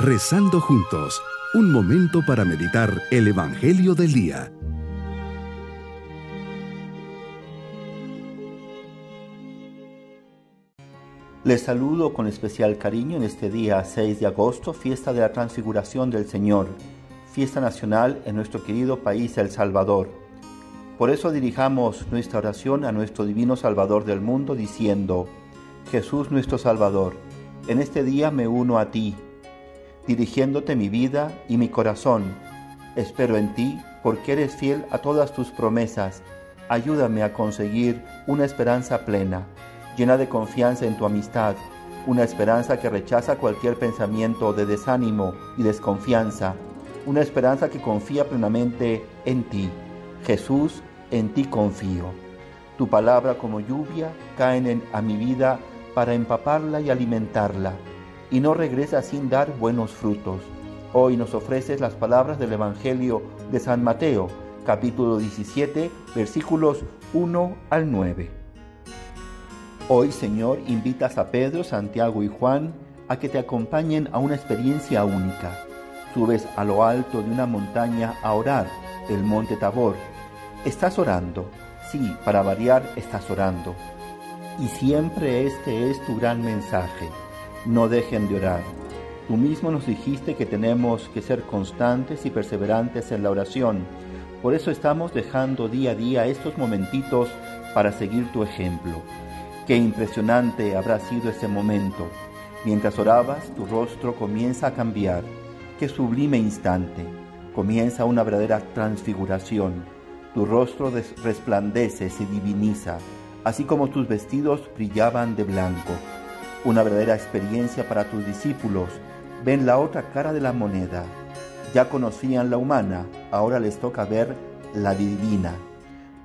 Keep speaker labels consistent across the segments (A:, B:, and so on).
A: Rezando juntos, un momento para meditar el Evangelio del Día.
B: Les saludo con especial cariño en este día 6 de agosto, fiesta de la transfiguración del Señor, fiesta nacional en nuestro querido país El Salvador. Por eso dirijamos nuestra oración a nuestro divino Salvador del mundo diciendo, Jesús nuestro Salvador, en este día me uno a ti, dirigiéndote mi vida y mi corazón. Espero en ti porque eres fiel a todas tus promesas. Ayúdame a conseguir una esperanza plena, llena de confianza en tu amistad, una esperanza que rechaza cualquier pensamiento de desánimo y desconfianza, una esperanza que confía plenamente en ti. Jesús, en ti confío. Tu palabra como lluvia caen a mi vida para empaparla y alimentarla, y no regresa sin dar buenos frutos. Hoy nos ofreces las palabras del Evangelio de San Mateo, capítulo 17, versículos 1 al 9. Hoy, Señor, invitas a Pedro, Santiago y Juan a que te acompañen a una experiencia única. Subes a lo alto de una montaña a orar, el monte Tabor. Estás orando, sí, para variar estás orando y siempre este es tu gran mensaje. No dejen de orar. Tú mismo nos dijiste que tenemos que ser constantes y perseverantes en la oración. Por eso estamos dejando día a día estos momentitos para seguir tu ejemplo. Qué impresionante habrá sido ese momento. Mientras orabas, tu rostro comienza a cambiar. Qué sublime instante. Comienza una verdadera transfiguración. Tu rostro resplandece, se diviniza así como tus vestidos brillaban de blanco. Una verdadera experiencia para tus discípulos. Ven la otra cara de la moneda. Ya conocían la humana, ahora les toca ver la divina.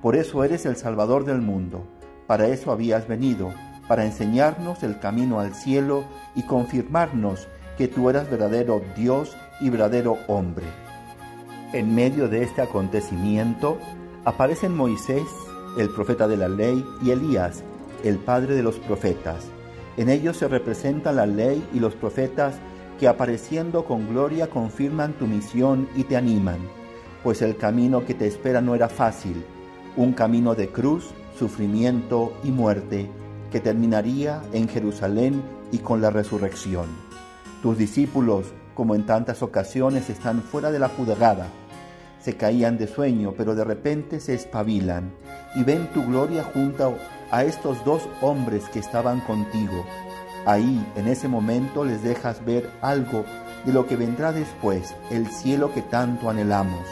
B: Por eso eres el Salvador del mundo. Para eso habías venido, para enseñarnos el camino al cielo y confirmarnos que tú eras verdadero Dios y verdadero hombre. En medio de este acontecimiento aparecen Moisés el profeta de la ley, y Elías, el padre de los profetas. En ellos se representa la ley y los profetas que apareciendo con gloria confirman tu misión y te animan, pues el camino que te espera no era fácil, un camino de cruz, sufrimiento y muerte que terminaría en Jerusalén y con la resurrección. Tus discípulos, como en tantas ocasiones, están fuera de la juzgada se caían de sueño, pero de repente se espabilan y ven tu gloria junto a estos dos hombres que estaban contigo. Ahí, en ese momento, les dejas ver algo de lo que vendrá después, el cielo que tanto anhelamos.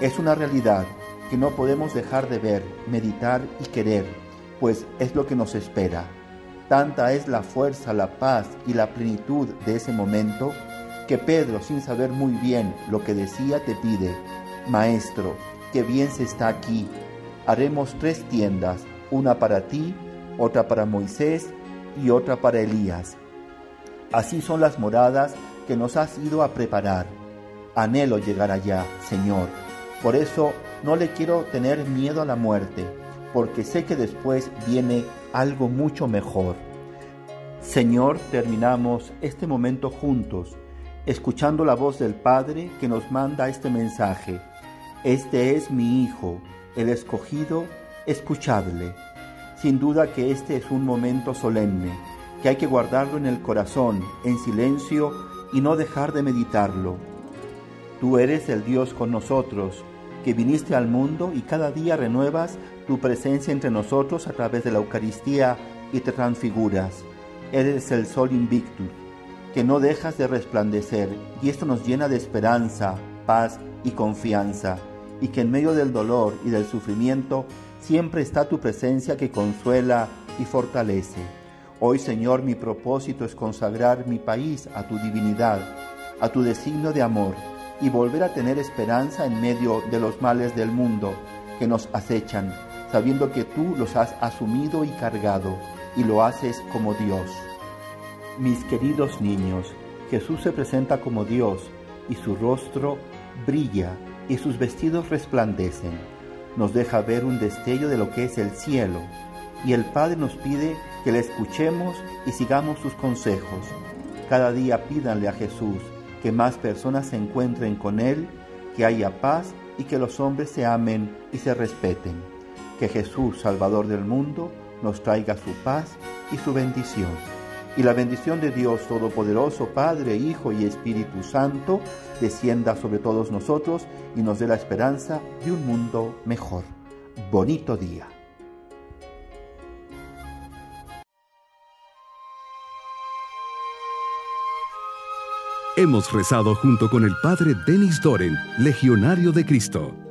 B: Es una realidad que no podemos dejar de ver, meditar y querer, pues es lo que nos espera. Tanta es la fuerza, la paz y la plenitud de ese momento que Pedro, sin saber muy bien lo que decía, te pide, Maestro, qué bien se está aquí. Haremos tres tiendas, una para ti, otra para Moisés y otra para Elías. Así son las moradas que nos has ido a preparar. Anhelo llegar allá, Señor. Por eso no le quiero tener miedo a la muerte, porque sé que después viene algo mucho mejor. Señor, terminamos este momento juntos escuchando la voz del Padre que nos manda este mensaje. Este es mi Hijo, el escogido, escuchadle. Sin duda que este es un momento solemne, que hay que guardarlo en el corazón, en silencio, y no dejar de meditarlo. Tú eres el Dios con nosotros, que viniste al mundo y cada día renuevas tu presencia entre nosotros a través de la Eucaristía y te transfiguras. Eres el sol invictus que no dejas de resplandecer y esto nos llena de esperanza, paz y confianza, y que en medio del dolor y del sufrimiento siempre está tu presencia que consuela y fortalece. Hoy, Señor, mi propósito es consagrar mi país a tu divinidad, a tu designio de amor, y volver a tener esperanza en medio de los males del mundo que nos acechan, sabiendo que tú los has asumido y cargado, y lo haces como Dios. Mis queridos niños, Jesús se presenta como Dios y su rostro brilla y sus vestidos resplandecen. Nos deja ver un destello de lo que es el cielo y el Padre nos pide que le escuchemos y sigamos sus consejos. Cada día pídanle a Jesús que más personas se encuentren con Él, que haya paz y que los hombres se amen y se respeten. Que Jesús, Salvador del mundo, nos traiga su paz y su bendición. Y la bendición de Dios Todopoderoso, Padre, Hijo y Espíritu Santo, descienda sobre todos nosotros y nos dé la esperanza de un mundo mejor. Bonito día.
A: Hemos rezado junto con el Padre Denis Doren, Legionario de Cristo.